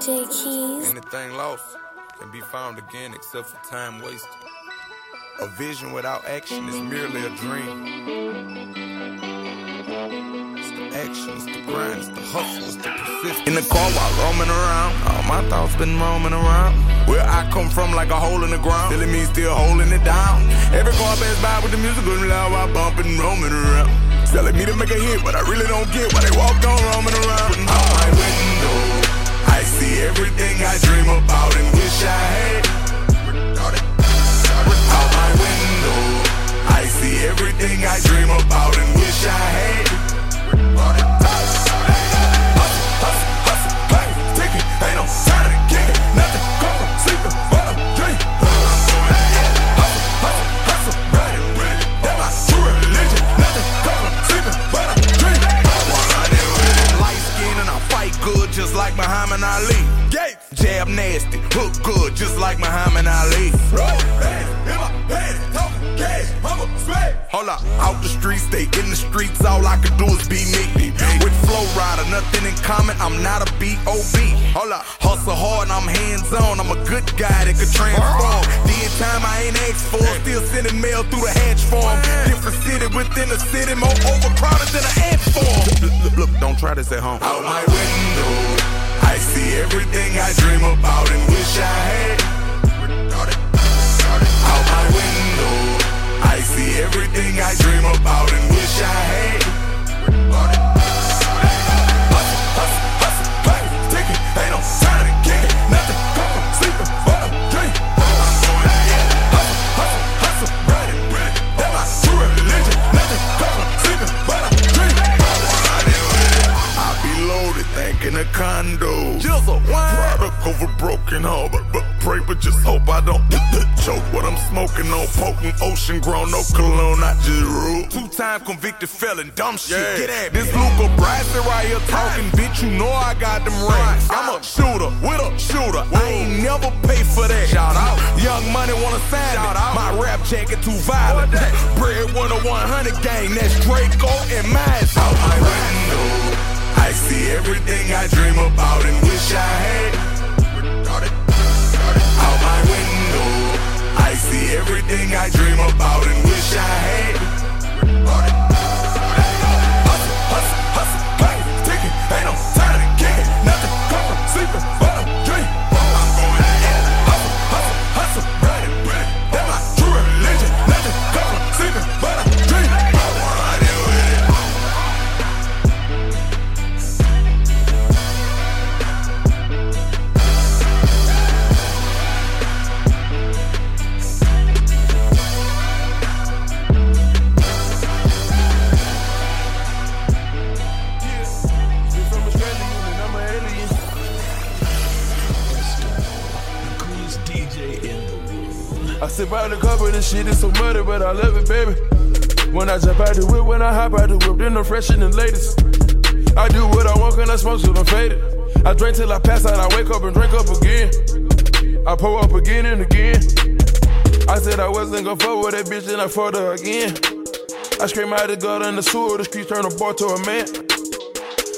DJ Keys. Anything lost can be found again except for time wasted. A vision without action is merely a dream. It's the it's the it's the persistence. In the car while roaming around, all my thoughts been roaming around. Where I come from, like a hole in the ground, still me still holding it down. Every car pass by with the music going loud while bumping, roaming around. Telling me to make a hit, but I really don't get why they walk on roaming around. I see everything I dream about and wish I had. Out my window, I see everything I dream about and wish I had. Hustle, hustle, hustle, play, ticket, ain't no time to kick it. Hook good just like Muhammad Ali. Hold up, out the streets, stay in the streets, all I can do is be me. With Flow Rider, nothing in common, I'm not a B.O.B. Hold up, hustle hard, I'm hands on, I'm a good guy that could transform. The time I ain't asked for, still sending mail through the hatch form. Different city within a city, more overcrowded than an ant farm. Look, look, look, don't try this at home. Out my window, I see everything I dream about and wish I had. Out my window, I see everything I dream about and wish I had. Potent ocean grown, no cologne, I just rule. Two time convicted felon, dumb shit. Yeah. Get at This Luca Bryson right here talking, bitch. You know I got them rings. I'm a shooter with a shooter. I ain't never pay for that. Shout out, Young Money wanna sign Shout me. Out. My rap jacket too violent. Bread one of 100 gang, that's Draco and mine. Out my window. I see everything I dream about and wish I had. See everything I dream about and wish I had. And this shit is so muddy, but I love it, baby. When I jump out the whip, when I hop out the whip, then I'm fresh and the latest. I do what I want, cause I smoke till I'm faded. I drink till I pass out, I wake up and drink up again. I pull up again and again. I said I wasn't gonna fuck with that bitch, then I fucked her again. I scream out the gut in the sewer, the streets turn a boy to a man.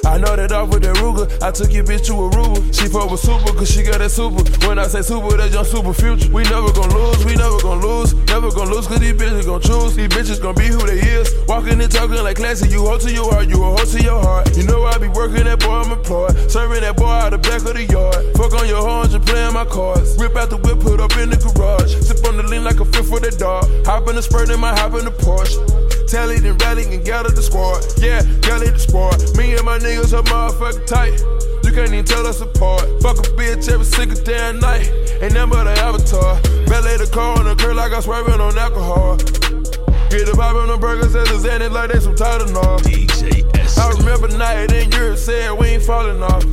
I know that off with that Ruger. I took your bitch to a Aruba. She fuck with super, cause she got that super. When I say super, that's your super future. We never gon' lose, we never gon' lose. Never gon' lose, cause these bitches gon' choose. These bitches gon' be who they is. Walking and talking like classy. You hold to your heart, you a hold to your heart. You know I be working that boy, I'm employed. Serving that boy out the back of the yard. Fuck on your horns and playing my cards. Rip out the whip, put up in the garage. Sip on the lean like a fifth with a dog. Hop in the spurt, then might hop in the Porsche. Tally then rally and gather the squad. Yeah, gather the squad. Me and my niggas are motherfucking tight. You can't even tell us apart. Fuck a bitch every single damn night. Ain't nothing but an avatar. Ballet the car on the curb like I'm swerving on alcohol. Get the pop on the burgers as a Xanax like they some Tylenol. DJ. I remember night in Europe said we ain't falling off.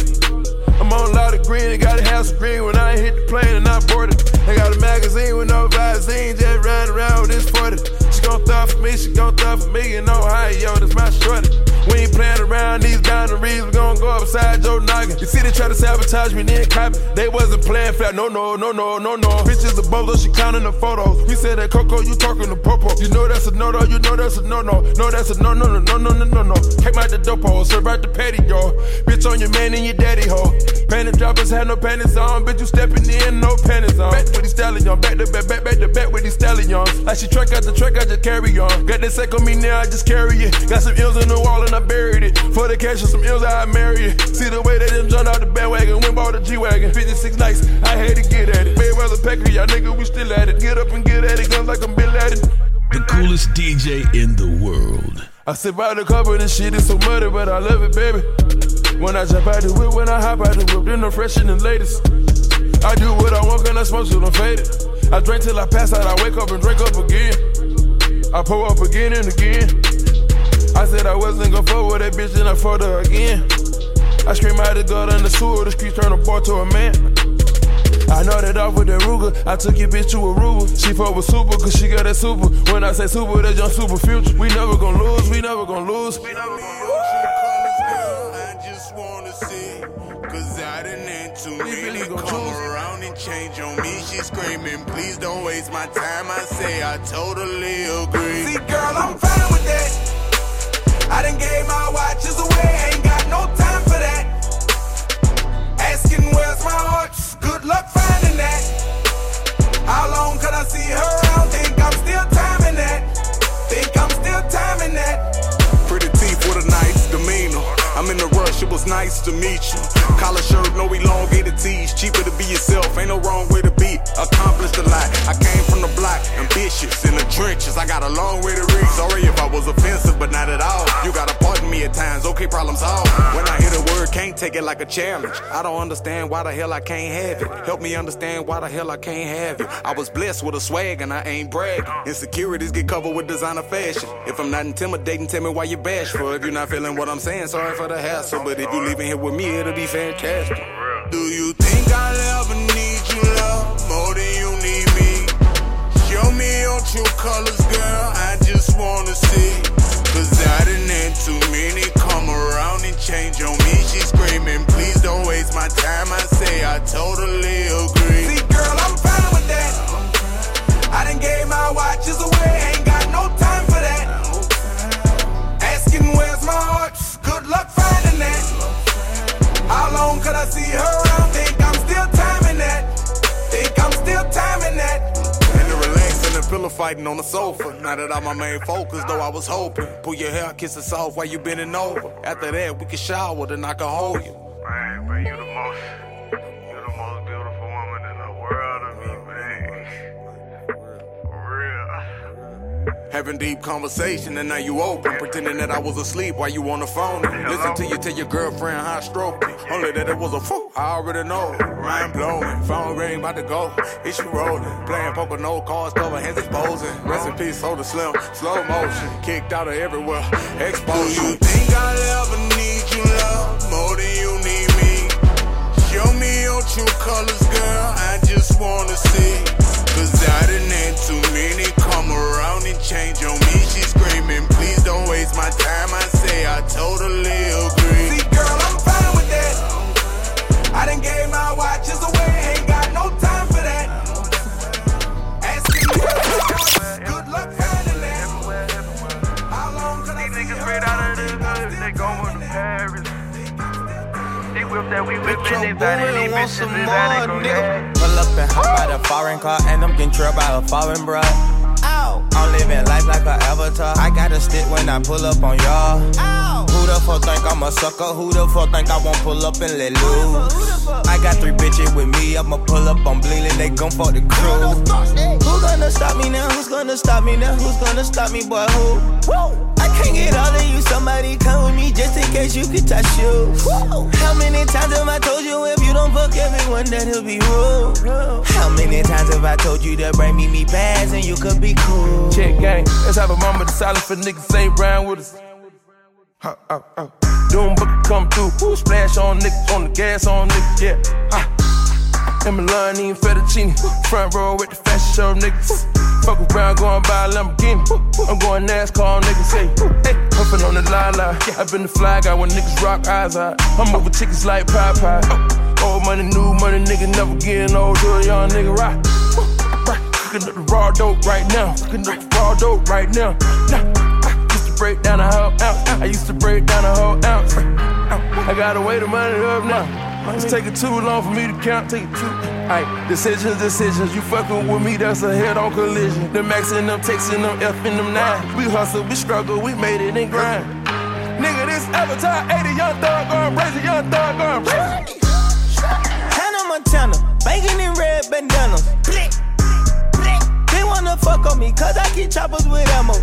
I'm on a lot of green, and gotta have some green when I hit the plane and I boarded. I got a magazine with no Visine, just riding around with this 40. Gon' throw for me, she gon' throw for me in Ohio, that's my shorty. We ain't playing around these boundaries, we gon' go upside your noggin. You see, they try to sabotage me, then copy. They wasn't playing fair, no, no, no, no, no, no. Bitches the bolo, she counting the photos. We said that Coco, you talking to Popo. You know that's a no, no, you know that's a no, no. No, that's a no, no, no, no, no, no, no, no. Came out the dope serve out the patty, yo. Bitch on your man and your daddy, ho. Panty droppers had no panties on, bitch, you stepping in, no panties on. Back with these stallions, back to back, back, back to back with these stallions. Like she truck out the truck, I just carry on. Got that sack on me now, I just carry it. Got some ills in the wall and I buried it. For the cash of some ills, I marry it. See the way they done jumped out the bandwagon, went bought a G-Wagon. 56 nights, I had to get at it. Mayweather Packer, y'all nigga, we still at it. Get up and get at it, guns like I'm Bin Laden. The coolest DJ in the world. I sit by the cover, this shit is so muddy, but I love it, baby. When I jump out the whip, when I hop out the whip, then the fresh and the latest. I do what I want, and I smoke till I'm faded. I drink till I pass out, I wake up and drink up again. I pull up again and again. I said I wasn't gonna fuck with that bitch, then I fucked her again. I scream out the gut in the sewer, the streets turn a boy to a man. I know that off with that Ruger. I took your bitch to Aruba. She fuck with super, cause she got that super. When I say super, that's your super future. We never gonna lose, we never gonna lose. We never gonna lose. I just wanna see, cause I done had too many come around and change on me. She screaming, please don't waste my time. I say I totally agree. See, girl, I'm fine with that. I done gave my watches away, ain't got no time for that. Asking where's my heart, good luck finding that. How long could I see her around? Think I'm still timing that. Think I'm still timing that. Pretty teeth with a nice demeanor. I'm in the rush, it was nice to meet you. Collar shirt, no elongated tees. Cheaper to be yourself, ain't no wrong way to be. Accomplished a lot. I came from the block, ambitious in the trenches. I got a long way to reach. Sorry if I was offensive, but not at all. You gotta pardon me at times, okay, problem solved. When I hear the word, can't take it like a challenge. I don't understand why the hell I can't have it. Help me understand why the hell I can't have it. I was blessed with a swag and I ain't bragging. Insecurities get covered with designer fashion. If I'm not intimidating, tell me why you bashful. If you're not feeling what I'm saying, sorry for the hassle. But if you leaving here with me, it'll be fantastic. Do you your colors, girl. I just wanna see. Cause I done had too many come around and change on me. She screaming, please don't waste my time. I say I totally agree. See, girl, I'm fine with that. I done gave my watches away, ain't got no time for that. Asking where's my heart, good luck finding that. How long could I see her fighting on the sofa. Now that I'm my main focus, though I was hoping. Pull your hair, kiss us off while you bending over. After that, we can shower, then I can hold you. Man, but you the most, Having deep conversation and now you open. Pretending that I was asleep while you on the phone. Listen to you tell your girlfriend how I stroke me. Only that it was a fool, I already know. Mind blowing, phone ring about to go. Issue rolling, playing poker, no cards, cover hands exposing. Rest in peace, soda slim, slow motion. Kicked out of everywhere, exposed. Do you think I'll ever need you, love, more than you need me? Show me your true colors, girl. I just wanna see. Cause I done had too many change on me. She screaming, please don't waste my time. I say I totally agree. See, girl, I'm fine with that. I done gave my watches away, ain't got no time for that. Asking me, good luck finding that. How long could I These niggas her straight out of the hood, they going to Paris. They whip that, we whip Bitch, it, your they boy these want bitches, some they that they go Pull up and hop out a foreign car, and I'm getting trailed by a foreign bruh. I'm living life like a avatar. I got a stick when I pull up on y'all. Ow. Who the fuck think I'm a sucker? Who the fuck think I won't pull up and let loose? I got three bitches with me, I'ma pull up on Bleeding, they gon' fuck the crew. Who gonna stop me now? Who's gonna stop me now? Who's gonna stop me, boy? Who? I can't get all of you, somebody come with me just in case you could touch you. How many times have I told you if you don't fuck everyone that he'll be rude? How many times have I told you to bring me me bags and you could be cool? Check gang. Let's have a moment of silence for niggas ain't round with us. Ha, ha, ha. Doom book come through. Woo, splash on niggas, on the gas on niggas, yeah. Ha. And Milan, fettuccine. Front row with the fashion show niggas. Fuck around, going buy a Lamborghini. I'm going NASCAR, niggas say, hey, puffin' on the line line. I been the fly guy when niggas rock eyes out. I'm over tickets like pie pie. Old money, new money, nigga never getting old. Do a young nigga rock. Cooking up the raw dope right now. Cooking up the raw dope right now. Nah, used to break down a whole ounce. I used to break down a whole ounce. I gotta weigh the money up now. It's taking too long for me to count. Take too. Aight, decisions, decisions. You fucking with me, that's a head on collision. The maxing them, texting them, F in them nine. We hustle, we struggle, we made it and grind. Nigga, this avatar, 80 young thug going crazy, young thug going crazy. Hannah Montana, banging in red bandanas. They wanna fuck on me, cause I keep choppers with ammo.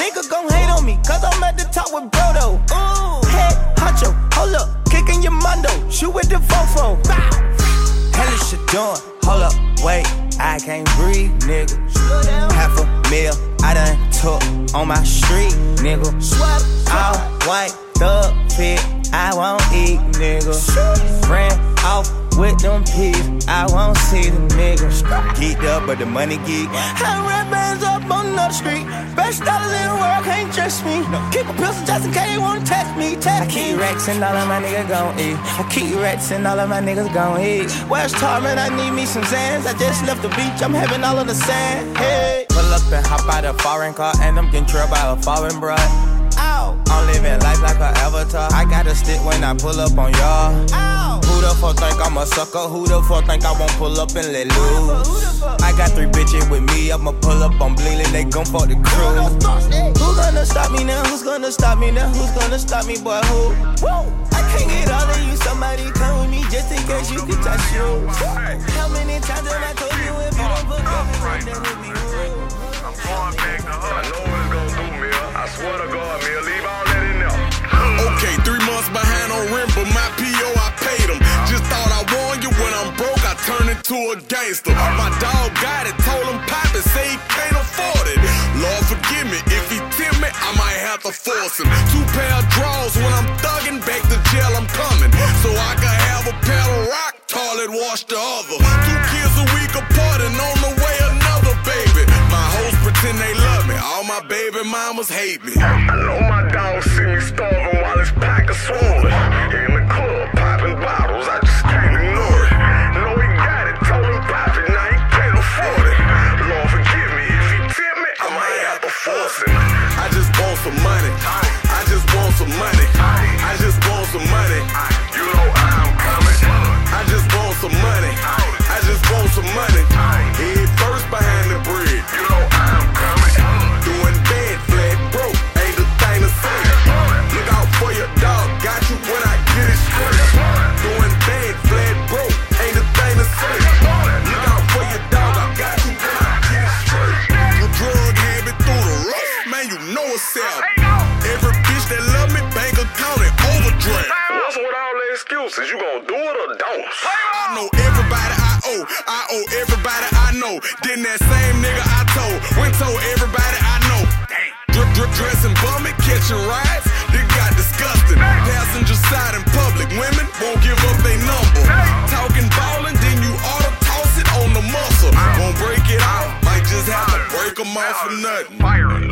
Nigga gon' hate on me, cause I'm at the top with Brodo. Ooh, hey, honcho, hold up, kicking your mundo, shoot with the fofo. Hell is shit doing, hold up, wait, I can't breathe, nigga. Half a meal, I done took on my street, nigga. All white, thug fit, I won't eat, nigga. Ran off with them peas, I won't see the niggas. Geeked up, but the money geek. I red bands up on the street. Best dollars in the world can't trust me. Keep a pistol just in case they wanna test me. Test I keep racks and all of my niggas gon' eat. I keep racks and all of my niggas gon' eat. Where's Tarman? I need me some Zans. I just left the beach, I'm having all of the sand. Hey. Pull up and hop out a foreign car, and I'm getting trailed by a foreign broad. Ow. I'm living life like an avatar. I got a stick when I pull up on y'all. Ow. Who the fuck think I'm a sucker? Who the fuck think I won't pull up and let loose? I got three bitches with me. I'ma pull up on Bleeding, they gon' fuck the crew. Who gonna stop me now? Who's gonna stop me now? Who's gonna stop me, boy? Who? I can't get all of you. Somebody come with me just in case you can touch shoes. How many times have I told you if you don't put up, then it be rude? I'm going back to her. Swear to God, Mill. Leave all that in there. Okay, three months behind on rent, but my PO I paid him. Just thought I warned you when I'm broke, I turn into a gangster. My dog got it, told him pop it, say he can't afford it. Lord forgive me, if he me, I might have to force him. Two pair of drawers when I'm thugging, back to jail I'm coming. So I can have a pair of rock, toilet wash the other. Two kids a week apart and on my baby mamas hate me. I know my dog see me starving while his pockets swollen. Them off for nothing. Looking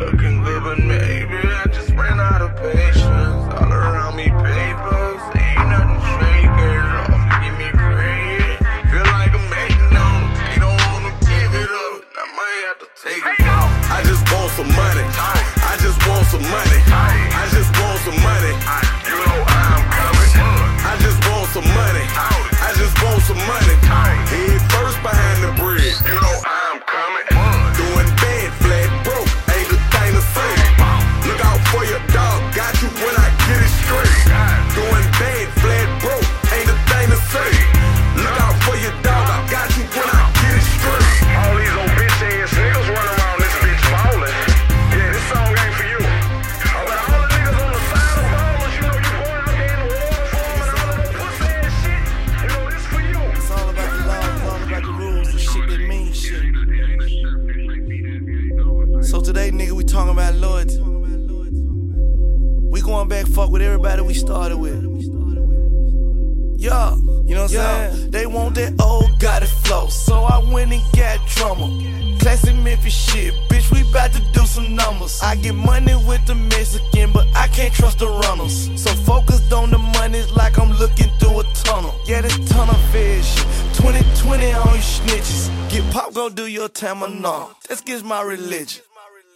time or. That's my religion.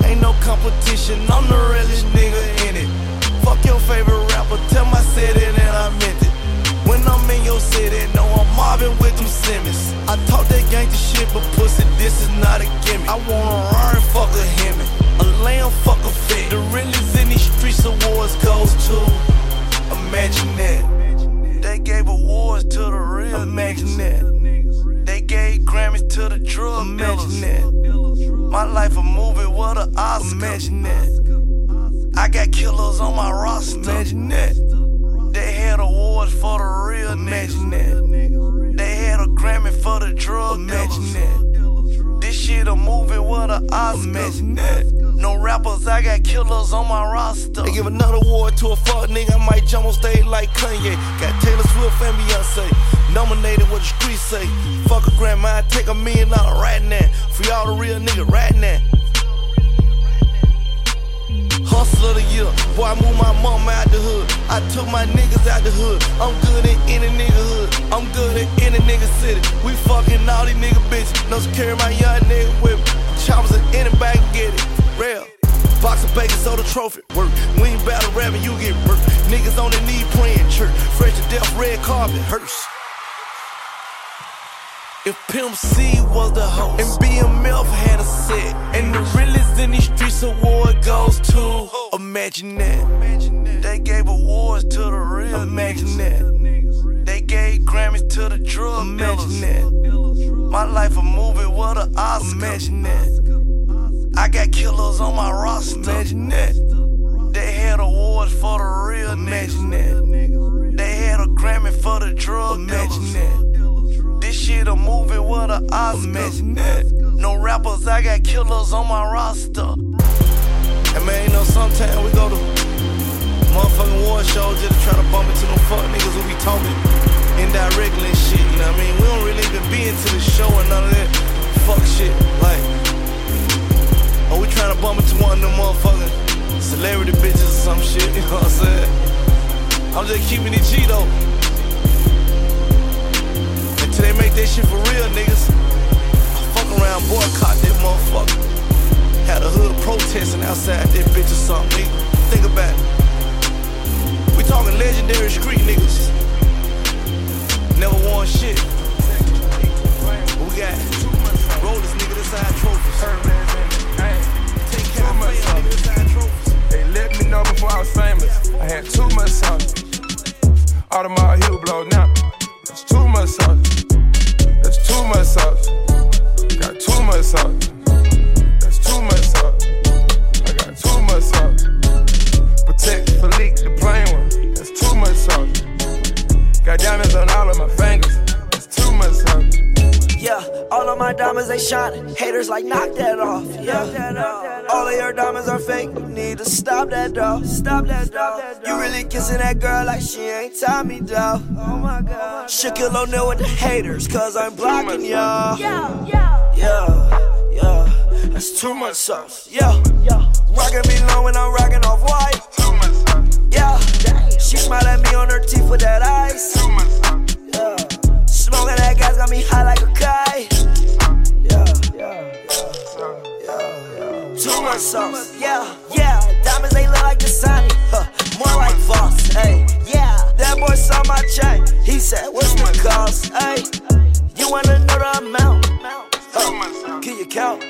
Ain't no competition, I'm the realest nigga in it. Fuck your favorite rapper, tell my city and I meant it. When I'm in your city, know I'm mobbing with them Simmons. I talk that gangster shit, but pussy, this is not a gimmick. I wanna run, fuck a Hemi. A lamb, fuck a fit. The realest in these streets awards goes to Imagine that. They gave awards to the real Imagine that. Gave Grammys to the drug Imagine that. My life a movie, what a Oscar. Imagine that. I got killers on my roster. Imagine that. They had awards for the real Imagine that. They had a Grammy for the drug Imagine that. This shit a movie with a Oscar. Imagine that. No rappers, I got killers on my roster. They give another award to a fuck nigga, I might jump on stage like Kanye. Got Taylor Swift and Beyonce. Nominated what the streets say. Fuck a grandma, I take a million dollar right now. Free all the real nigga right now. Hustle of the year. Boy, I moved my mom out the hood. I took my niggas out the hood. I'm good in any nigga hood. I'm good in any nigga city. We fucking all these nigga bitches. No security my young nigga with me. Choppers in anybody get it. Real. Box of bacon, soda trophy, work. We ain't battle rapping, you get work. Niggas on their knee praying church. Fresh to death, red carpet, hearse. If Pimp C was the host and BMF had a set, and the realest in these streets award goes to Imagine that. They gave awards to the real. Imagine that. They gave Grammys to the drug Imagine that. My life a movie, what a Oscar. Imagine that. I got killers on my roster. Imagine that. They had awards for the real. Imagine that. They had a Grammy for the drug Imagine that. This shit a movie with a Oscar. Imagine that. No rappers, I got killers on my roster. And man, you know, sometimes we go to motherfucking war shows just to try to bump into them fuck niggas who be talking indirectly and shit. You know what I mean? We don't really even be into the show and none of that fuck shit. Like, or we trying to bump into one of them motherfucking celebrity bitches or some shit. You know what I'm saying? I'm just keeping it G though. Until they make that shit for real, niggas. I fuck around, boycott that motherfucker. Had a hood protesting outside that bitch or something. Think about it. We talking legendary street niggas. Never won shit. But we got rollers, nigga, this side trophies. Take care of my nigga, this side trophies. They let me know before I was famous. I had too much sauce. Audemars Hublot now. That's too much sauce. That's too much sauce. Got too much sauce. That's too much sauce. I got too much sauce. Patek Philippe, the Got diamonds on all of my fingers. That's too much sauce. Yeah, all of my diamonds they shining. Haters like knock that off. Yeah, all of your diamonds are fake. You need to stop that dog. Stop that dog. You really kissing that girl like she ain't Tommy dog. Oh my god. Shaquille O'Neal with the haters, cause I'm blocking y'all. Yeah, yeah, yeah, yeah. That's too much sauce. Yeah, yeah. Rockin' me low when I'm rockin' off white. Too much sauce. Yeah, she smile at me on her teeth with that ice. Much. Yeah. Smoking that gas got me high like a kite. Yeah, yeah, yeah, yeah. Too much sauce. Yeah, yeah. Diamonds they look like the sunny. Huh. More like Voss. Hey, yeah. That boy saw my chain. He said, What's the cost? Hey, you wanna know the amount? Huh. Can you count?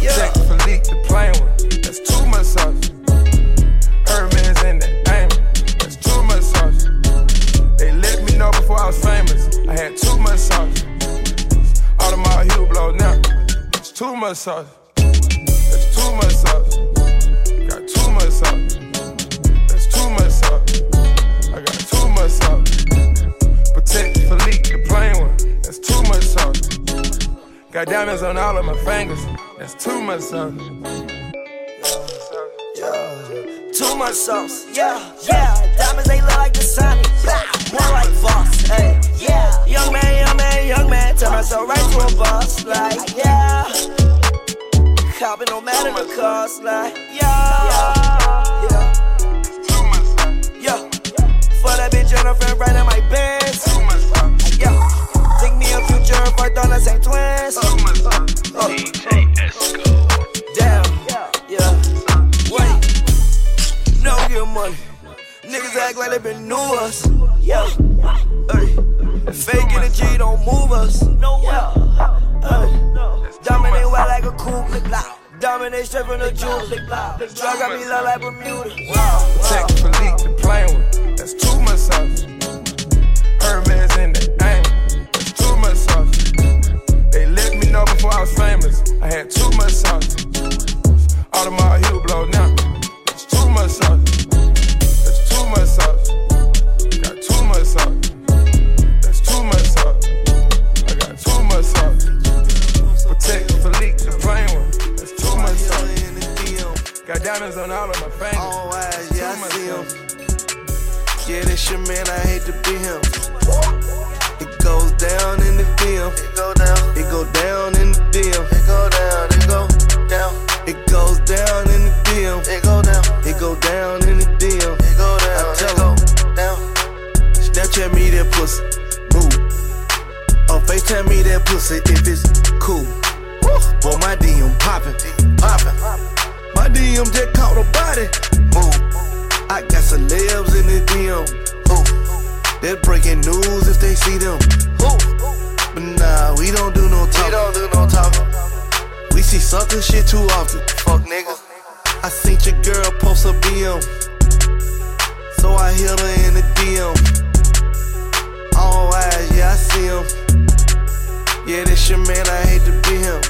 Yeah. Jack Philippe, the plain one. That's too much sauce. Before I was famous. I had too much sauce. Audemars Hublot now. That's too much sauce. That's too much sauce. Got too much sauce. That's too much sauce. I got too much sauce. Patek Philippe, the plain one. That's too much sauce. Got diamonds on all of my fingers. That's too much sauce. Too much sauce, yeah, yeah. Diamonds they look like the sun, more like Voss, hey, yeah. Young man, young man, young man, turn myself right to a boss, like, yeah. Copping no matter the cost, like, yeah, yeah. Yeah, for that bitch and her friend right in my bed, yeah. Take me a future if I thought I sang twins. DJ uh. No get money. Niggas act like they been new us. Yeah. Fake energy don't move us. Yeah. Hey. Dominate well like a cool loud. Dominate straight from the jewel. Drug got me low like Bermuda. Patek Philippe, the plane with, that's too much sauce. Hermes in the aim, that's too much sauce. They let me know before I was famous, I had too much sauce. Audemars Hublot now, that's too much sauce. That's too much sauce. Got too much sauce. That's too much sauce. I got too much sauce. Patek Philippe, the plane with, that's too much sauce. in the DM. Got diamonds on all of my fingers. All eyes, yeah, I Too much see him. Yeah, this your man, I hate to be him. It goes down in the DM. It go down. It go down FaceTime me that pussy if it's cool. Boy, my DM poppin'. Poppin'. My DM just caught a body. Move. I got celebs in the DM. Who? They're breaking news if they see them. Who? But nah, we don't do no talking. We don't do no talking. We see sucker shit too often. Fuck nigga. I seen your girl post a BM. So I hit her in the DM. All eyes, yeah, I see him. Yeah, this your man, I hate to be him.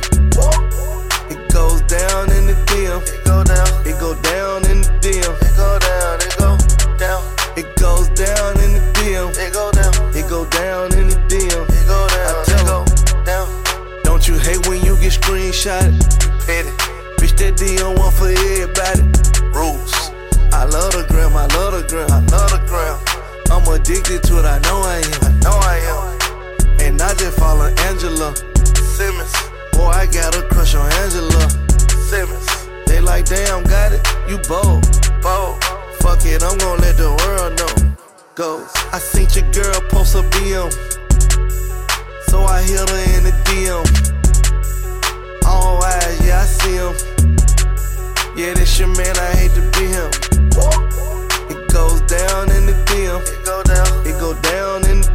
It goes down in the DM. It go down. It go down in the DM. It go down. It go down. It goes down in the DM. It go down. It go down in the DM. It go down. I tell it down. Don't you hate when you get screenshotted? Petty. Bitch, that DM one for everybody. Rules. I love the gram. I love the gram. I love the gram. I'm addicted to it. I know I am. I know I am. And I just follow Angela Simmons. Boy, I got a crush on Angela Simmons. They like, damn, got it. You bold. Bold. Fuck it, I'm gonna let the world know. Goes. I seen your girl post a BM. So I hit her in the DM. All eyes, yeah, I see him. Yeah, this your man, I hate to be him. It goes down in the DM. It go down. It go down in the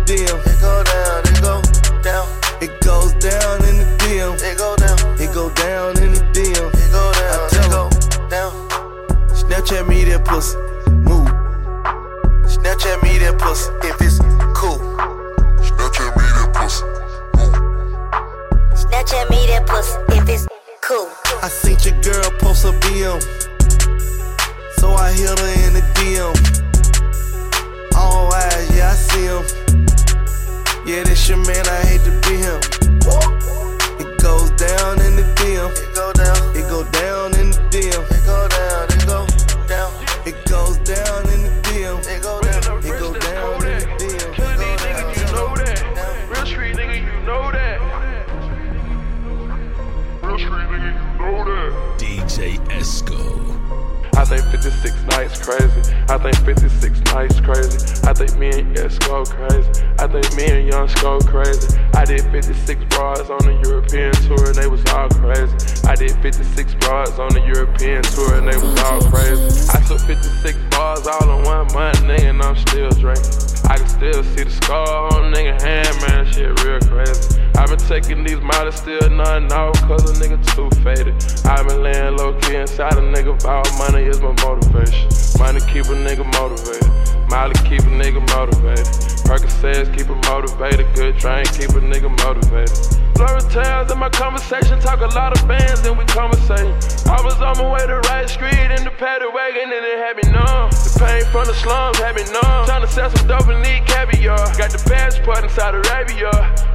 caviar. Got the passport in Saudi Arabia.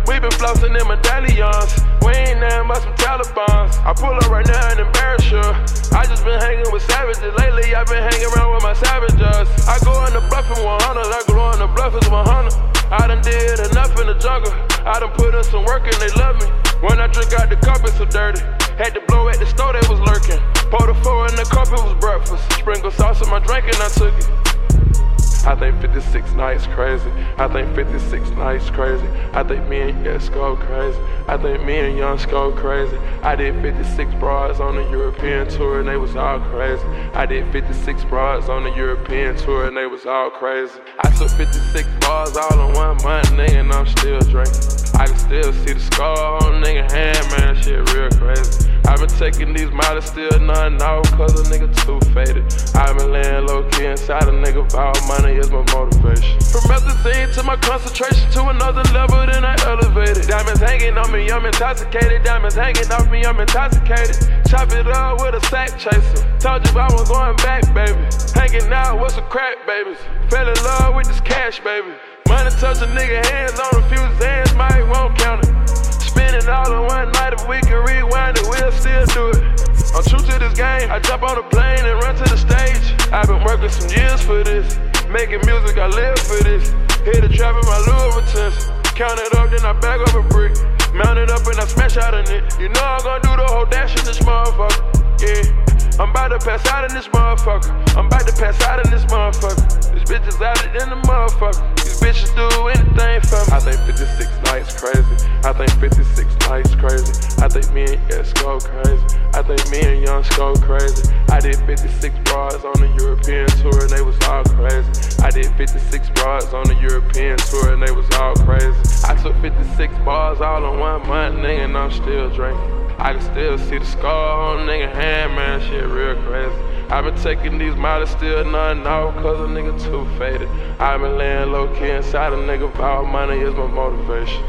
We been flossing in medallions. We ain't nothing but some Talibans. I pull up right now and embarrass you. I just been hanging with savages. Lately I've been hanging around with my savages. I go in the bluffing 100, I go on the bluffers 100. I done did enough in the jungle. I done put in some work and they love me. When I drink out the cup, it's so dirty. Had to blow at the store, they was lurking. Pour the four in the cup, it was breakfast. Sprinkle sauce in my drink and I took it. I think 56 nights crazy. I think 56 nights crazy. I think me and Esco crazy. I think me and Young go crazy. I did 56 bras on the European tour and they was all crazy. I did 56 bras on the European tour and they was all crazy. I took 56 bars all in one month, nigga, and I'm still drinking. I can still see the scar on nigga hand, man, shit real crazy. I've been taking these miles, still nothing off, cause a nigga too faded. I've been laying low key inside a nigga, all money is my motivation. From methazine to my concentration to another level, then I elevated. Diamonds hanging on me, I'm intoxicated. Diamonds hanging off me, I'm intoxicated. Chop it up with a sack chaser. Told you I was going back, baby. Hanging out with some crack babies. Fell in love with this cash, baby. Money touch a nigga hands on a few hands, might won't count it. It all in one night, if we can rewind it, we'll still do it. I'm true to this game, I jump on a plane and run to the stage. I've been working some years for this. Making music, I live for this. Hit the trap in my Louis Vuittons. Count it up, then I back up a brick. Mount it up and I smash out in it. You know I'm gonna do the whole dash in this motherfucker. Yeah. I'm about to pass out in this motherfucker. I'm about to pass out in this motherfucker. This bitch is out in the motherfucker. Bitches do anything for me. I think 56 nights crazy. I think 56 nights crazy. I think me and Esco crazy. I think me and Young go crazy. I did 56 bras on the European tour and they was all crazy. I did 56 bras on the European tour and they was all crazy. I took 56 bars all in one month, nigga, and I'm still drinking. I can still see the scar on nigga hand, man, shit real crazy. I been taking these miles, still nothing off, cause a nigga too faded. i been laying low key inside a nigga, all money is my motivation.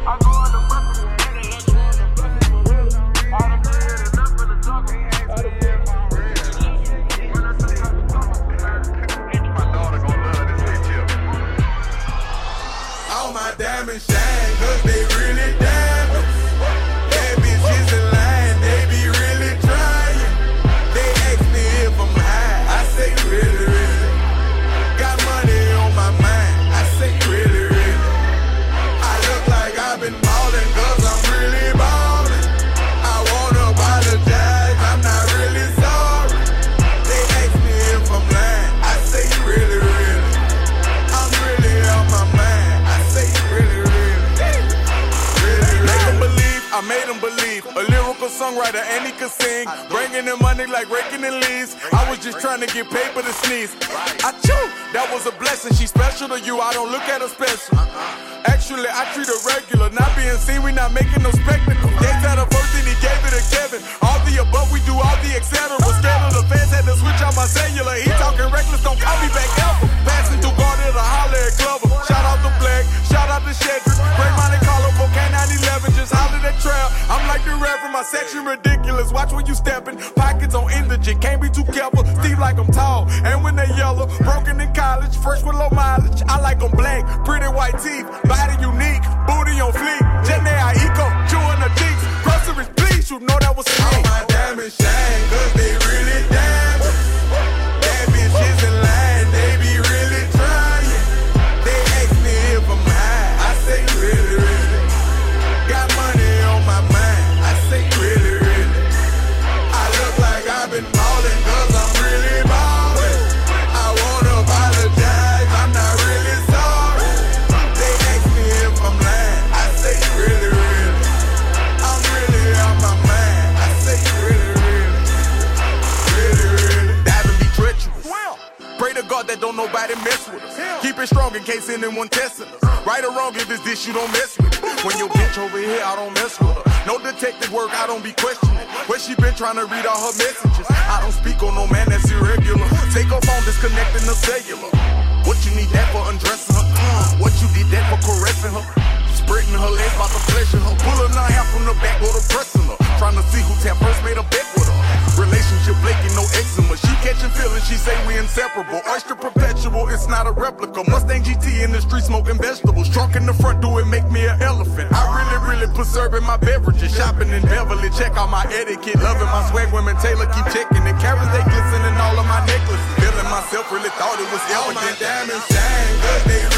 Songwriter and he could sing. Bringing in money like raking in leaves. I was just trying to get paper to sneeze. I that was a blessing. She's special to you, I don't look at her special. Actually, I treat her regular. Not being seen, we not making no spectacle. Gave that a first and he gave it to Kevin. All the above, we do all the etc. Scared of the fans, had to switch out my cellular. He talking reckless, don't call me back ever. Passing through section ridiculous. Watch when you stepping. Pockets on indigent, can't be too careful. Steve like I'm tall, and when they yellow, broken in college, fresh with low mileage. I like them black, pretty white teeth, body unique, booty on fleek. Jenny I eco, chewing the cheeks. Groceries, please, you know that was me. Mess with us. Keep it strong in case anyone testing us. Right or wrong, if it's this, you don't mess with it. When your bitch over here, I don't mess with her. No detective work, I don't be questioning. Where she been trying to read all her messages. I don't speak on no man that's irregular. Take her phone, disconnecting the cellular. What you need that for undressing her? What you did that for caressing her? Spreading her legs about to pleasure her. Pulling her hair from the back, go to pressing her. Trying to see who tap first made a bet with her. Relationship flaking, no eczema. She catching feelings, she say we inseparable. Oyster perpetual, it's not a replica. Mustang GT in the street smoking vegetables. Trunk in the front, door, it make me an elephant. I really, really preserving my beverages. Shopping in Beverly, check out my etiquette. Loving my swag, women Taylor keep checking The Carrots they glisten in all of my necklaces. Feeling myself, really thought it was elegant. All my diamonds they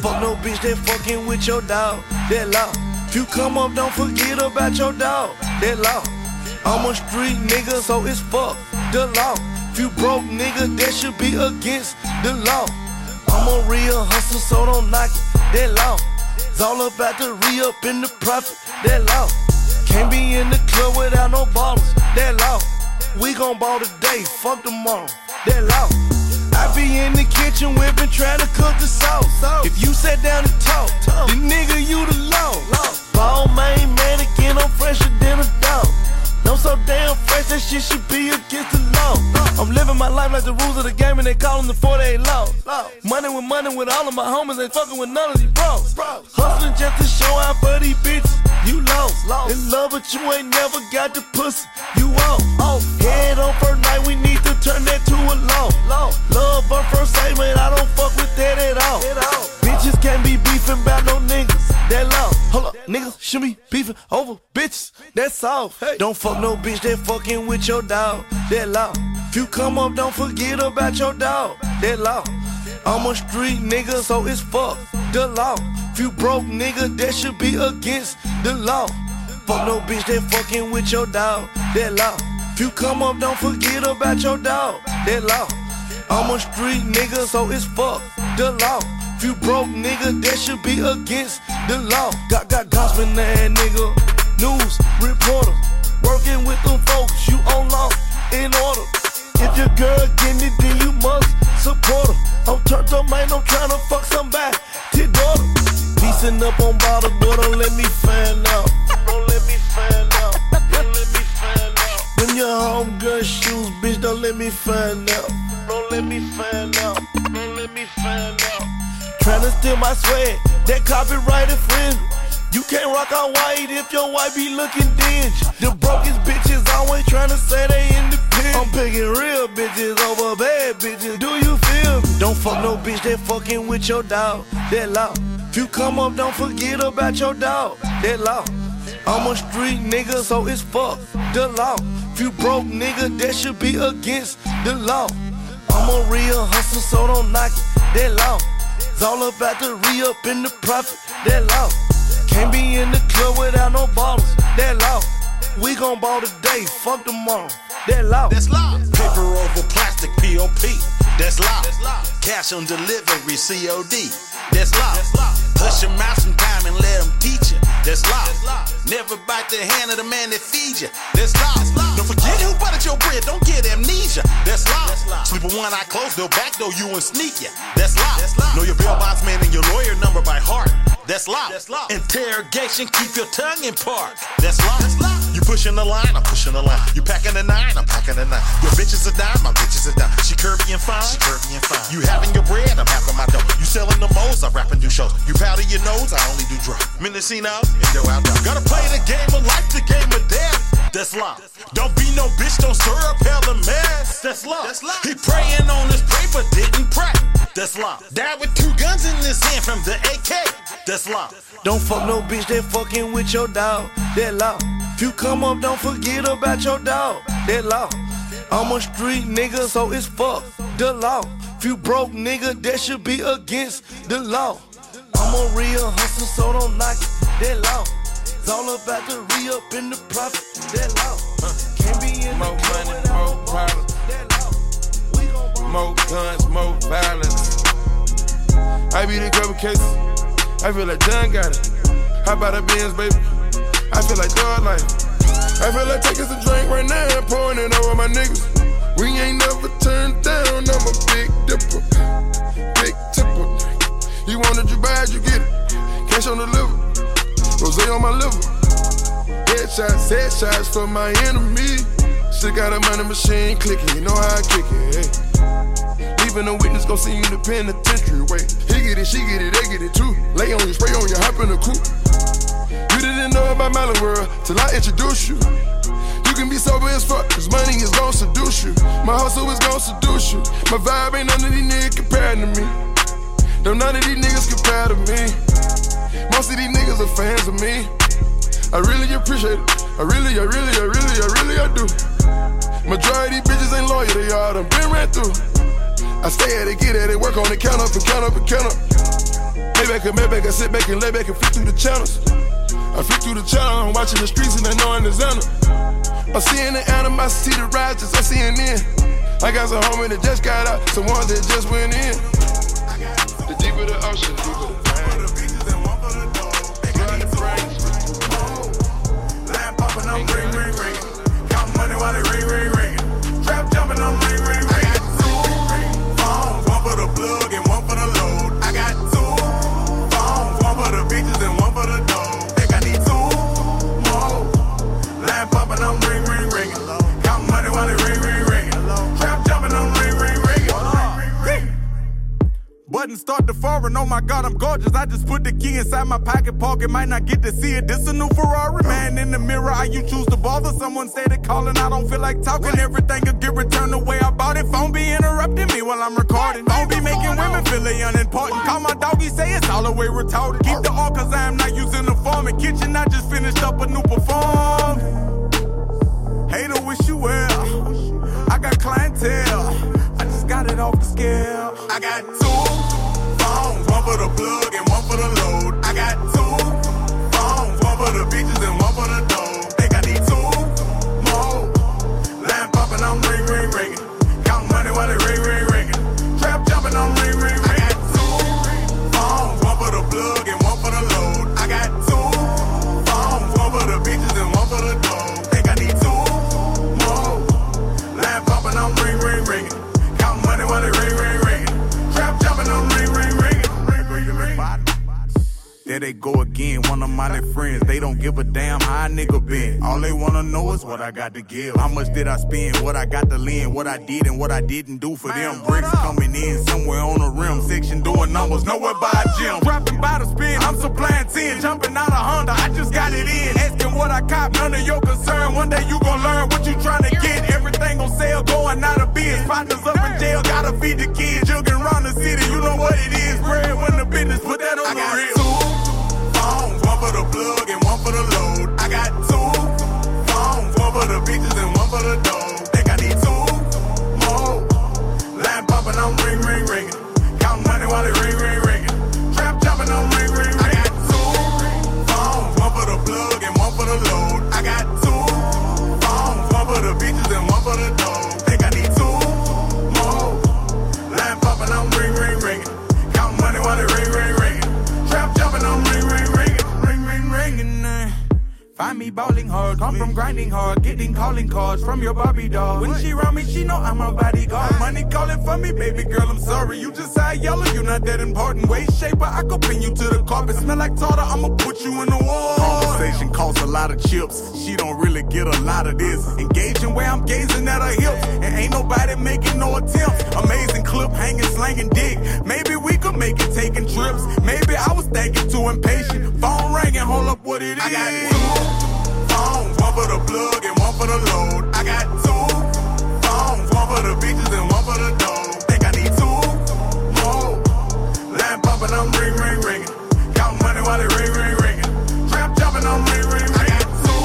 fuck no bitch that fucking with your dog. That law. If you come up, don't forget about your dog. That law. I'm a street nigga, so it's fuck the law. If you broke nigga, that should be against the law. I'm a real hustler, so don't knock it. That law. It's all about the re up in the profit. That law. Can't be in the club without no bottles. That law. We gon' ball today, fuck tomorrow. That law. Be in the kitchen whipping, trying to cook the sauce. If you sat down and talk, the nigga you the law. Ball main mannequin, I'm fresher than a dog. I'm so damn fresh, that shit should be against the law. I'm living my life like the rules of the game, and they call them the 48 laws. Money with money with all of my homies, ain't fucking with none of these bros. Hustling just to show out for these bitches. You lost, lost. in love, but you ain't never got the pussy. You off, oh. head on first night, we need to turn that to a law. law. Love on first sight, man, I don't fuck with that at all. Bitches can't be beefing about no niggas. That law, hold up, niggas should be beefing over bitches. That's all. Don't fuck no bitch that fucking with your dog. That law. If you come up, don't forget about your dog. That law. I'm a street nigga, so it's fuck the law. If you broke nigga, that should be against the law. Fuck no bitch that fucking with your dog. That law. If you come up, don't forget about your dog. That law. I'm a street nigga, so it's fuck the law. If you broke nigga, that should be against the law. Got got gospel that nigga, news reporter, working with them folks. You on law in order. If your girl getting it, then you must support her. I'm turned up, man. I'm trying to fuck somebody. T daughter, piecing up on bottle, boy. Don't let me find out. Don't let me find out. Don't let me find out. Them your homegirl shoes, bitch. Don't let me find out. Don't let me find out. Don't let me find out. Tryna steal my swag, that copyright infringement. You can't rock out white if your wife be looking dingy. The brokest bitches always trying to say they independent. I'm picking real bitches over bad bitches. Do you feel me? Don't fuck no bitch that fucking with your dog. That law. If you come up, don't forget about your dog. That law. I'm a street nigga, so it's fuck the law. If you broke nigga, that should be against the law. I'm a real hustler, so don't knock it. That law. It's all about the re up in the profit. That law. Can't be in the club without no bottles. That law. We gon' ball today, fuck tomorrow. That law. That's law. Paper over plastic, POP. That's law. Cash on delivery, COD. That's law. Push your mouth sometime and let them teach you. That's law. Never bite the hand of the man that feeds you. That's law. Don't forget who buttered your bread. Don't get amnesia. That's law. Sleep with one eye closed, they'll backdoor you and sneak you. That's law. Know your bail bondsman and your lawyer number by heart. That's law. Interrogation, keep your tongue in park. That's law. You pushing the line, I'm pushing the line. You packing the nine, I'm packing the nine. Your bitch is a dime, my bitch is a dime. She curvy and fine, she curvy and fine. You having your bread, I'm having my dough. You selling the moles, I rap and do shows. You powder your nose, I only do drugs. Mendocino, and yo out. Gotta play the game of life, the game of death. That's law. Don't be no bitch, don't stir up hell a mess. That's law. He praying on his paper, didn't pray. That's law. Died with two guns in his hand from the AK. That's law. Don't fuck no bitch that fucking with your dog. That law. If you come up, don't forget about your dog. That law. I'm a street nigga, so it's fuck the law. If you broke nigga, that should be against the law. I'm a real hustler, so don't knock it. That law. It's all about the re up in the profit. That law. Can't be in More the money, more problems. That law. We gon' ball More guns, more violence. I beat a couple cases. I feel like John Gotti. How about a Benz, baby? I feel like dog life. I feel like taking some drink right now and pouring it over my niggas. We ain't never turned down. I'm a big dipper, big tipper. You wanted, you it, you get it. Cash on the liver, rose on my liver. Headshots, headshots for my enemy. Still got a money machine clicking, you know how I kick it. Hey. Leaving a witness gon' see you in the penitentiary. Wait, he get it, she get it, they get it too. Lay on you, spray on you, hop in the coupe. You didn't know about Melon World till I introduced you. You can be sober as fuck, cause money is gon' seduce you. My hustle is gon' seduce you. My vibe ain't none of these niggas compared to me. Don't none of these niggas compare to me. Most of these niggas are fans of me. I really appreciate it. I really, I really, I really, I really, I do. Majority bitches ain't loyal, they all done been ran through. I stay at it, get at it, work on it, count up and count up and count up. They Maybach and Maybach, I sit back and lay back and flip through the channels. I flip through the channel, I'm watching the streets and I know the Xander. I'm seeing the animosity, the just I'm seeing in. I got some homies that just got out, some ones that just went in. The deeper the ocean, deeper the While they ring, ring, Button start to foreign, oh my god, I'm gorgeous. I just put the key inside my pocket pocket, might not get to see it. This a new Ferrari, man in the mirror. How you choose to bother? Someone said it calling, I don't feel like talking. Everything will get returned the way I bought it. Phone be interrupting me while I'm recording. Phone be making women feel they unimportant. Call my doggy, say it's all the way retarded. Keep the all cause I am not using the form. In kitchen, I just finished up a new perform. Hater wish you well. I got clientele. I just got it off the scale. I got two the plug and one for the load. They go again, one of my little friends. They don't give a damn how a nigga been. All they wanna know is what I got to give. How much did I spend? What I got to lend? What I did and what I didn't do for them. Bricks coming in somewhere on the rim. Section doing numbers, nowhere by a gym. Rapping by the spin, I'm supplying 10. Jumping out of Honda, I just got it in. Asking what I cop, none of your concern. One day you gon' learn what you tryna get. Everything on sale, going out of biz. Partners up in jail, gotta feed the kids. Jugging around the city, you know what it is. Bread when the business, put that on I the real. One for the plug and one for the load. I got two phones, one for the bitches and one for the dough. Think I need two more. Lamp popping, I'm ring, ring, ringing. Count money while they ring, ring, ringing. Find me bowling hard, come from grinding hard, getting calling cards from your Barbie doll. When she around me, she know I'm a bodyguard. Money calling for me, baby girl, I'm sorry. You just high yellow, you not that important. Waist shaper, I could pin you to the carpet. Smell like tartar, I'ma put you in the wall. Conversation costs a lot of chips. She don't really get a lot of this. Engaging where I'm gazing at her hips. And ain't nobody making no attempts. Amazing clip, hanging, slanging dick. Maybe we could make it taking trips. Maybe I was thinking too impatient. Phone ringing, hold up what it is. For the plug and one for the load. I got two phones, one for the bitches and one for the dough. Think I need two more. Lamp popping, I'm ring, ring, ringing. Count money while they ring, ring, ringing. Trap jumping, I'm ring, ring, ringing. I got two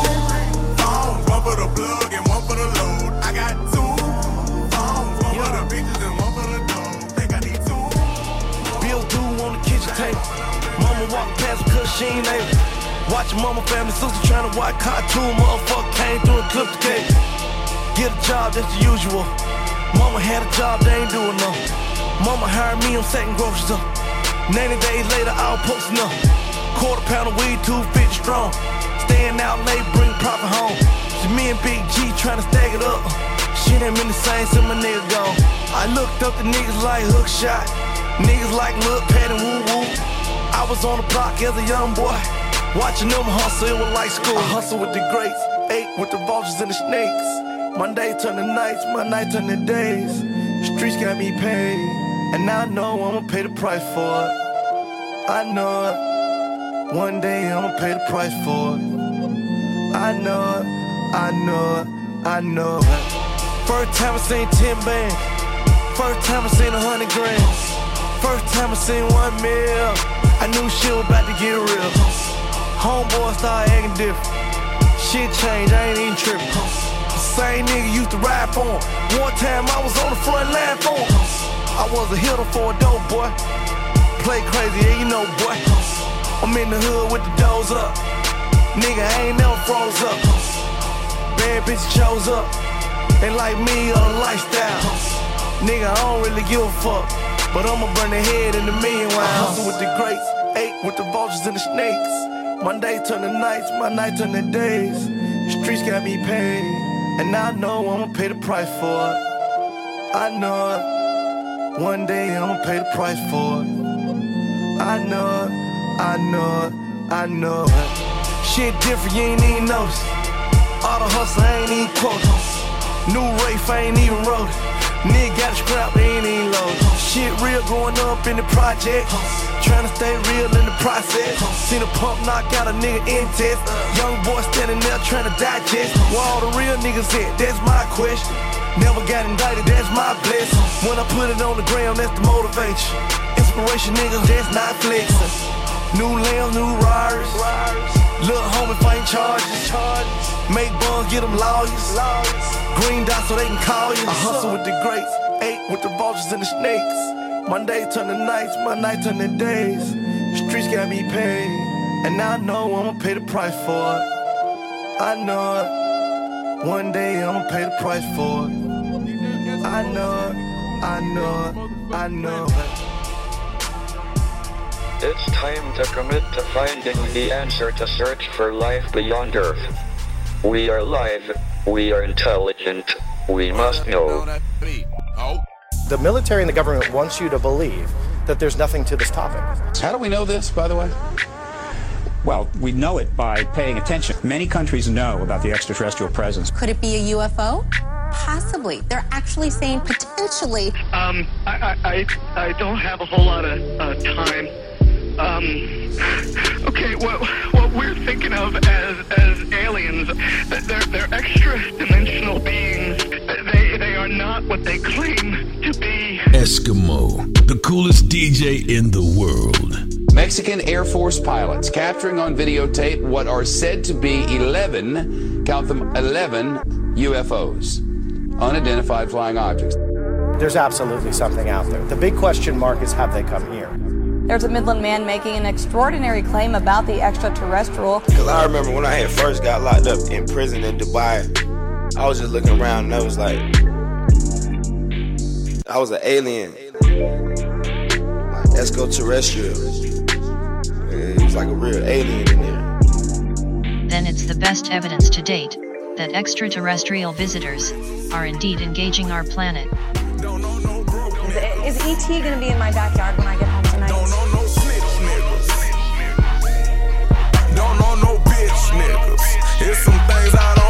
phones, one for the plug and one for the load. I got two phones, one for the bitches and one for the dough. Think I need two Bill do on the kitchen table. Mama walk past because she ain't able. Watch mama family sister trying to watch cartoon. Motherfucker came through and clipped the cake. Get a job, that's the usual. Mama had a job, they ain't doing no. Mama hired me, I'm setting groceries up. 90 days later, I was posting up. Quarter pound of weed, 250 strong. Staying out late, bring profit home. So me and Big G trying to stack it up. Shit ain't been the same since my nigga gone. I looked up the niggas like hook shot. Niggas like Lil Pat and Woo Woo. I was on the block as a young boy. Watching them hustle, it was like school. I hustle with the greats, ate with the vultures and the snakes. Monday turn to nights, my night turn to days. Streets got me paid, and now I know I'ma pay the price for it. I know it. One day I'ma pay the price for it. I know it, I know it, I know it. First time I seen 10 bands. First time I seen a hundred grams. First time I seen one mil. I knew shit was about to get real. Homeboy started acting different. Shit changed, I ain't even tripping. Same nigga used to ride for him. One time I was on the front line for him. I was a hitter for a dope boy. play crazy, yeah, you know, boy. I'm in the hood with the doors up. Nigga, I ain't never froze up. Bad bitch chose up. They like me on lifestyle. Nigga, I don't really give a fuck. But I'ma burn their head in the million while I hustle with the greats. Ate with the vultures and the snakes. My day turn to nights, my night turn to days. Streets got me paid. And I know I'ma pay the price for it. I know. One day I'ma pay the price for it. I know. I know. I know it. Shit different, you ain't even notice. All the hustle, I ain't even quoted. New Rafe, I ain't even wrote it. Nigga got a scrap, they ain't even loaded. Shit real going up in the project. Tryna stay real in the process. Seen a pump knock out a nigga in test. Young boy standing there tryna digest. Where all the real niggas at? That's my question. Never got indicted, that's my blessing. When I put it on the ground, that's the motivation. Inspiration niggas, that's not flexing. New lambs, new riders. Little homie fighting charges. Make buns, get them lawyers. Green dot so they can call you. I hustle with the greats. Ate with the vultures and the snakes. My day turn to nights, my night turn to days. Streets got me paid. And I know I'ma pay the price for it. I know it. One day I'ma pay the price for it. I know it. I know it. I know it. It's time to commit to finding the answer to search for life beyond Earth. We are live, we are intelligent, we must know. The military and the government wants you to believe that there's nothing to this topic. How do we know this, by the way? Well, we know it by paying attention. Many countries know about the extraterrestrial presence. Could it be a UFO? Possibly. They're actually saying potentially. Um, I, I, I don't have a whole lot of uh, time. Um, okay, what what we're thinking of as as aliens, they're they're extra dimensional beings. They they are not what they claim to be. Esco, the coolest DJ in the world. Mexican Air Force pilots capturing on videotape what are said to be 11, count them 11 UFOs, unidentified flying objects. There's absolutely something out there. The big question mark is have they come here? There's a Midland man making an extraordinary claim about the extraterrestrial. Because I remember when I had first got locked up in prison in Dubai, I was just looking around and I was like, I was an alien. Like extraterrestrial. It was like a real alien in there. Then it's the best evidence to date that extraterrestrial visitors are indeed engaging our planet. Is, is ET going to be in my backyard when I get home tonight? Don't know no snitch niggas. Don't know no bitch niggas. It's some things I don't. Don't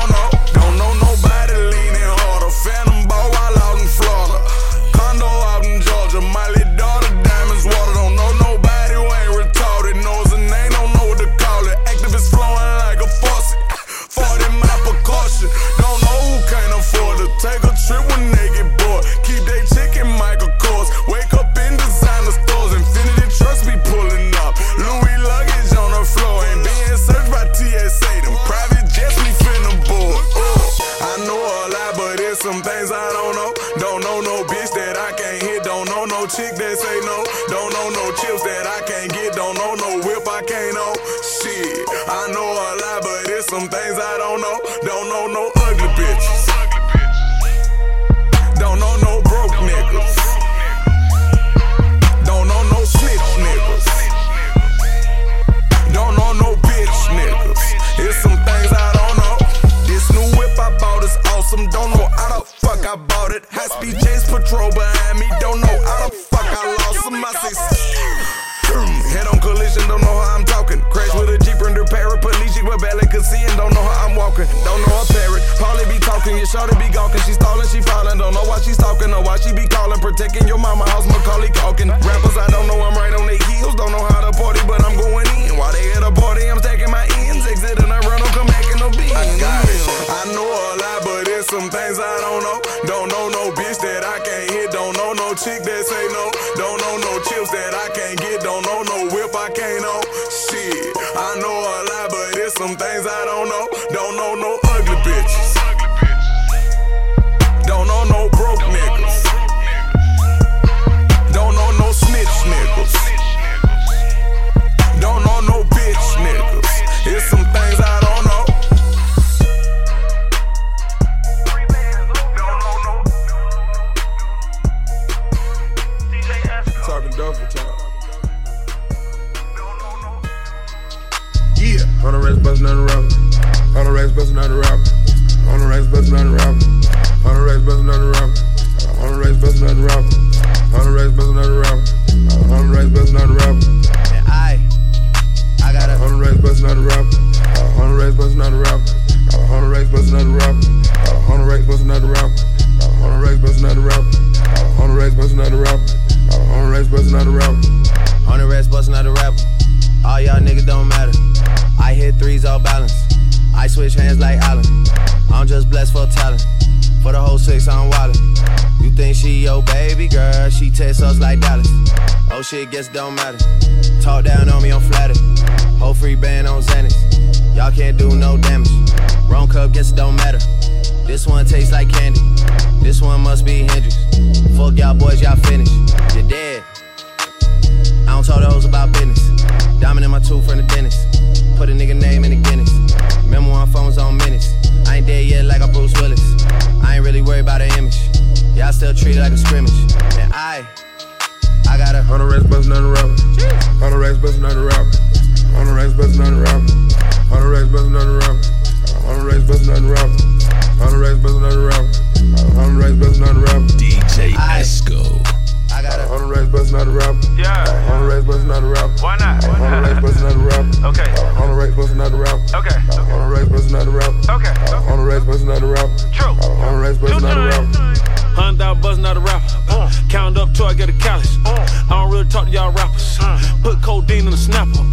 I get a callus. I don't really talk to y'all rappers. Put codeine on the snapper.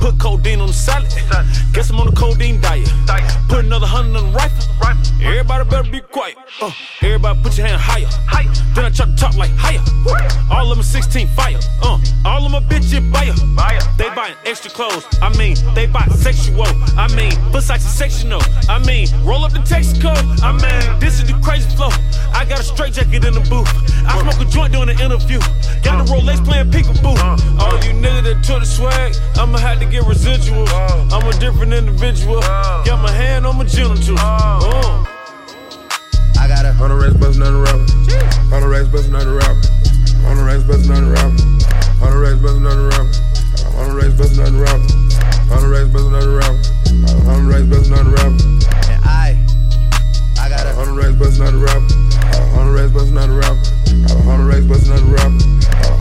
Put codeine on the salad. Guess I'm on the codeine diet. Put another hundred on the rifle. Everybody better be quiet. Uh, everybody put your hand higher. Then I try to talk like higher. All of them 16 fire. Uh, all of them a bitch and buyer. They buying extra clothes. I mean, they buy sexual. I mean, Versace sectional. I mean, roll up the Texaco. I mean, this is the crazy flow. I got a straight jacket in the booth. I smoke a joint during the interview. Got the Rolex playing peekaboo. All you niggas that took the swag, I'ma have to get residuals. I'm a different individual. Got my hand on my genitals. Uh. Got a hundred racks bustin' out the rapper. Hundred racks bustin' out the rapper. Hundred racks bustin' out the rapper. Hundred racks bustin' out the rapper. Hundred racks bustin' out the rapper. Hundred racks bustin' out the rapper. Hundred racks bustin' out the rapper. And I, I got a hundred racks bustin' out the rapper. Hundred racks bustin' out the rapper. Hundred racks bustin' out the rapper.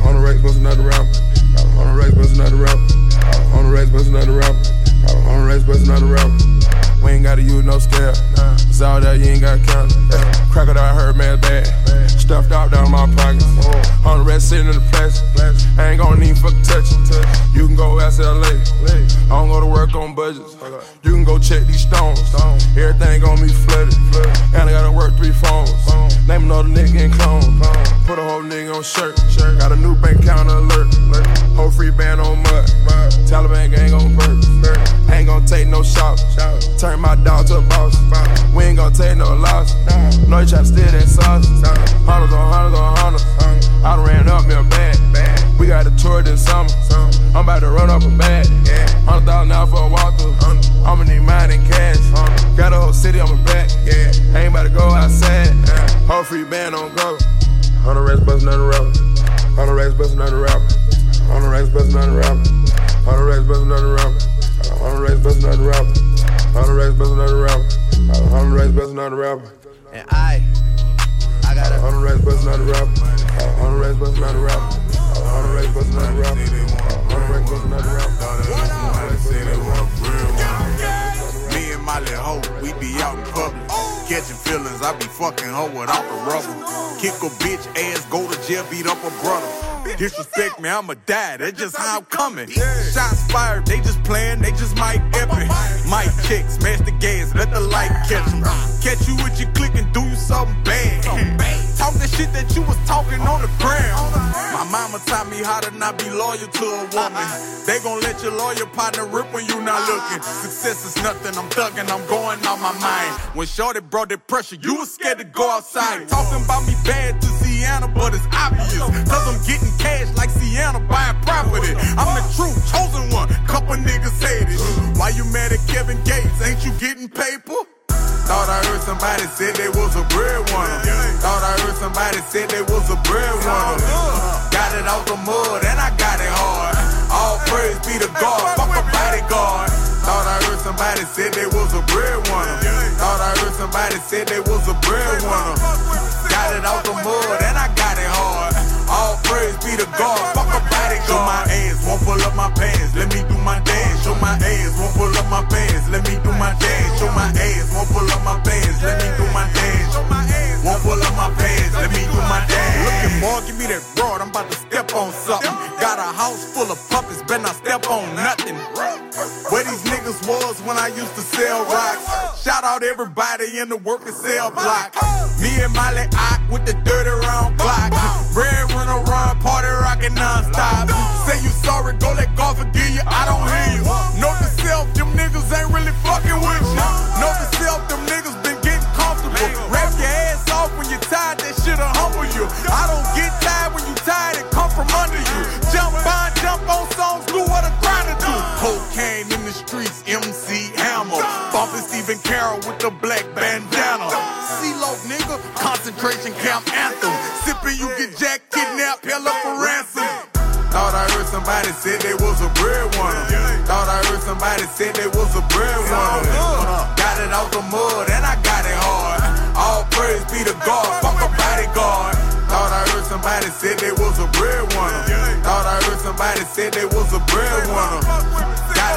Hundred racks bustin' out the rapper. Hundred racks bustin' out the rapper. Hundred racks bustin' out the rapper. Hundred racks bustin' out the rapper. We ain't gotta use no scale. It's all that you ain't gotta count. Cracker that I heard man's bad. Stuffed out down my pockets. Hundred racks sitting in the plastic. I ain't gonna need fuck touch it. You can go out to LA. I don't go to work on budgets. You can go check these stones. Everything gonna be flooded. And I gotta work three phones. Name another nigga in clone. Put a whole nigga on shirt. Got a new bank account alert. Whole free band on mud. Taliban gang on vert. Ain't gonna take no shots. Turn my dog to a boss. We ain't gonna take no loss. No, you try to steal that sauce. Hunters on hunters on hunters. I done ran up me a bag. We got a tour this summer. I'm about to run up a bag. Hundred thousand now for a walkthrough. I'ma need mine in cash. Got a whole city on my back. Ain't about to go outside. Whole free band on go. Hundred racks bustin' out the rapper. Hundred racks bustin' out the rapper. Hundred racks bustin' out the rapper. Hundred racks bustin' out the rapper. Hundred racks bustin' out the rapper. Hundred racks bustin' out the rapper. Hundred racks bustin' out the rapper. And I, I got a hundred racks bustin' out the rapper. Hundred racks bustin' out the rapper. Hundred racks bustin' out the rapper. Hundred racks bustin' out the rapper. Me and Molly Ho, we be out in public. Catching feelings, I be fucking her without the rubber. Kick a bitch ass, go to jail, beat up a brother. Disrespect me, I'ma die. That's just how I'm coming. Shots fired, they just playing, they just might epic. Might check, smash the gas, let the light catch 'em. Catch you with your click and do you something bad. Talk the shit that you was talking on the ground. My mama taught me how to not be loyal to a woman. They gon' let your lawyer partner rip when you not looking. Success is nothing, I'm thugging, I'm going on my mind. When Shorty brought that pressure, you was scared to go outside. Talking about me bad to Sienna, but it's obvious. Cause I'm getting cash like Sienna buying property. I'm the true chosen one, couple niggas hate it. Why you mad at Kevin Gates? Ain't you getting paper? Thought I heard somebody said they was a breadwinner. Thought I heard somebody said they was a breadwinner. Got it out the mud and I got it hard. All praise be to God, fuck a bodyguard. Thought I heard Somebody said they was a breadwinner. Got it out the mud and I got it hard. All praise be to God. Fuck a bodyguard. Show my ass, won't pull up my pants. Let me do my dance. Show my ass, won't pull up my pants. Let me do my dance. Show my ass, won't pull up my pants. Let me do my dance. Won't pull up my pants. Let me do my dance. Looking more, give me that broad. I'm about to step on something. Got a house full of puppets, better not step on nothing. Where these niggas? Was when I used to sell rocks. Shout out everybody in the working cell block. Me and Molly Ock with the dirty round clock. Red run around, party rockin' non-stop. Say you sorry, go let God forgive you. I don't hear you. Note Stephen Carroll with the black bandana. CeeLo, nigga, concentration camp anthem. Sipping, you get jacked, kidnapped, held up for ransom. Thought I heard somebody said they was a breadwinner. Thought I heard somebody said they was a breadwinner. Got it out the mud and I got it hard. All praise be to God, fuck a bodyguard. Thought I heard somebody said they was a breadwinner. Thought I heard somebody said they was a breadwinner. Got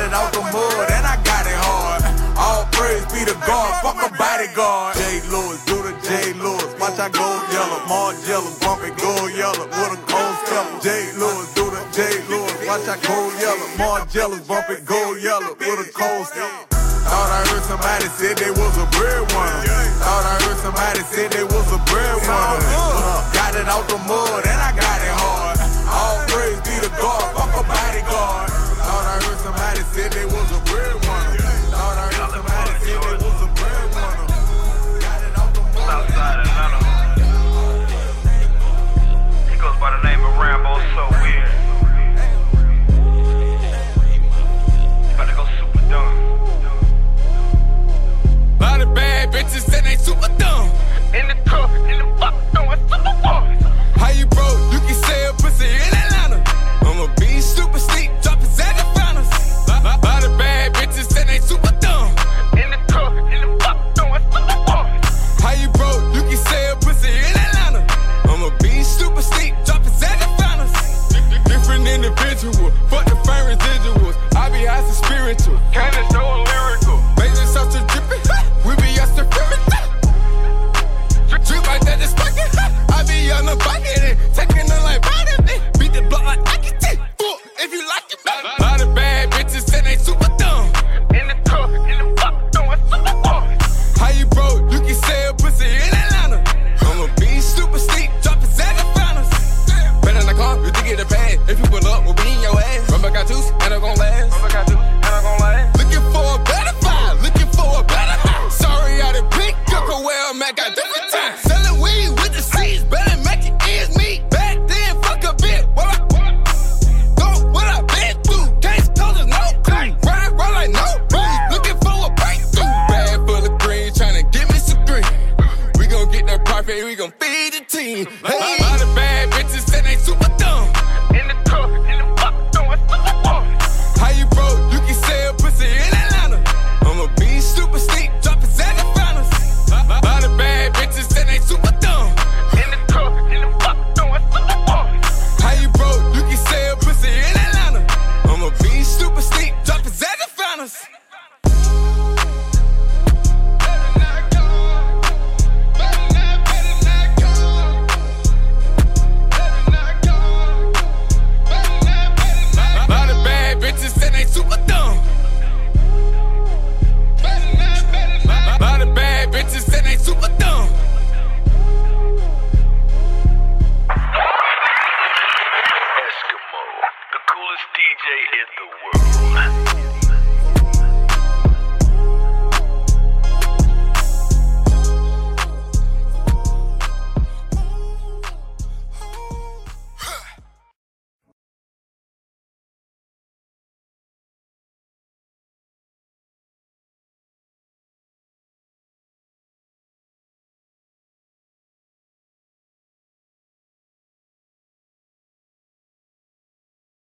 Be to God, fuck a bodyguard. J. Lewis, do the J. Lewis. Watch I go yellow, more jealous, bump it, go yellow. With a cold step, J. Lewis, do the J. Lewis. Watch I go yellow, more jealous, bump it, go yellow. With a cold step. Thought I heard somebody said they was a breadwinner. Thought I heard somebody said they was a breadwinner. Got it out the mud and I got it hard. All praise be to God, fuck a bodyguard.